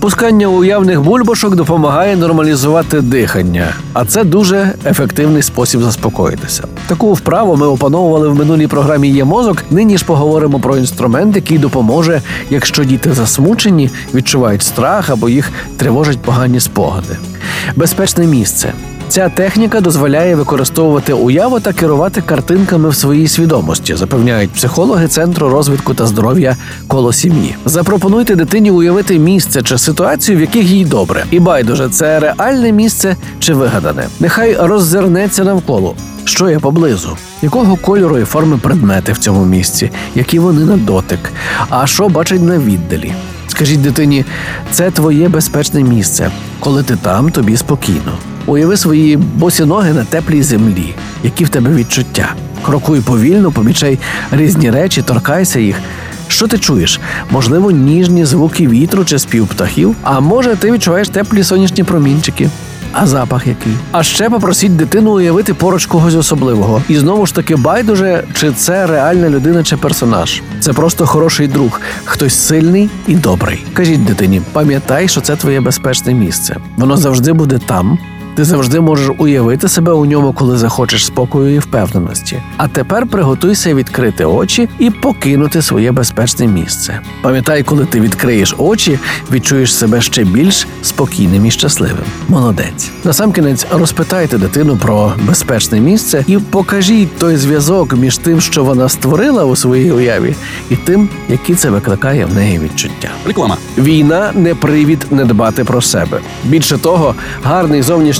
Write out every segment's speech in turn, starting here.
Пускання уявних бульбашок допомагає нормалізувати дихання, а це дуже ефективний спосіб заспокоїтися. Таку вправу ми опановували в минулій програмі Є мозок. Нині ж поговоримо про інструмент, який допоможе, якщо діти засмучені, відчувають страх або їх тривожать погані спогади. Безпечне місце. Ця техніка дозволяє використовувати уяву та керувати картинками в своїй свідомості, запевняють психологи Центру розвитку та здоров'я коло сім'ї. Запропонуйте дитині уявити місце чи ситуацію, в яких їй добре. І байдуже, це реальне місце чи вигадане. Нехай роззирнеться навколо. Що є поблизу? Якого кольору і форми предмети в цьому місці, які вони на дотик, а що бачить на віддалі? Скажіть дитині, це твоє безпечне місце. Коли ти там, тобі спокійно. Уяви свої босі ноги на теплій землі, які в тебе відчуття. Крокуй повільно, помічай різні речі, торкайся їх. Що ти чуєш? Можливо, ніжні звуки вітру чи спів птахів, а може, ти відчуваєш теплі сонячні промінчики. А запах який? А ще попросіть дитину уявити поруч когось особливого. І знову ж таки, байдуже, чи це реальна людина чи персонаж. Це просто хороший друг, хтось сильний і добрий. Кажіть дитині, пам'ятай, що це твоє безпечне місце. Воно завжди буде там. Ти завжди можеш уявити себе у ньому, коли захочеш спокою і впевненості. А тепер приготуйся відкрити очі і покинути своє безпечне місце. Пам'ятай, коли ти відкриєш очі, відчуєш себе ще більш спокійним і щасливим. Молодець. Насамкінець розпитайте дитину про безпечне місце і покажіть той зв'язок між тим, що вона створила у своїй уяві, і тим, які це викликає в неї відчуття. Реклама. Війна не привід не дбати про себе. Більше того, гарний зовнішній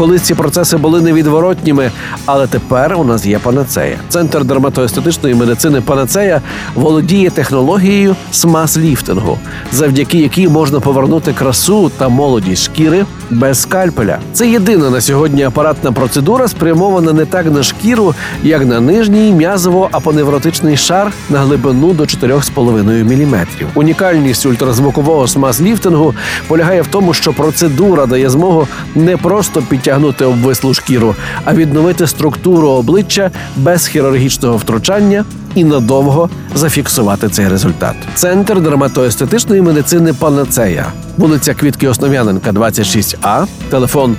Колись ці процеси були невідворотніми, але тепер у нас є панацея. Центр дерматоестетичної медицини Панацея володіє технологією смаз-ліфтингу, завдяки якій можна повернути красу та молодість шкіри без скальпеля. Це єдина на сьогодні апаратна процедура, спрямована не так на шкіру, як на нижній м'язово-апоневротичний шар на глибину до 4,5 мм. Унікальність ультразвукового смаз-ліфтингу полягає в тому, що процедура дає змогу не просто підтягнути обвислу шкіру, а відновити структуру обличчя без хірургічного втручання і надовго зафіксувати цей результат. Центр дерматоестетичної медицини Панацея, вулиця Квітки Основ'яненка, 26А, телефон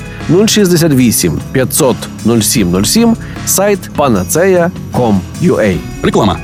068 500 0707, сайт panacea.com.ua. Реклама.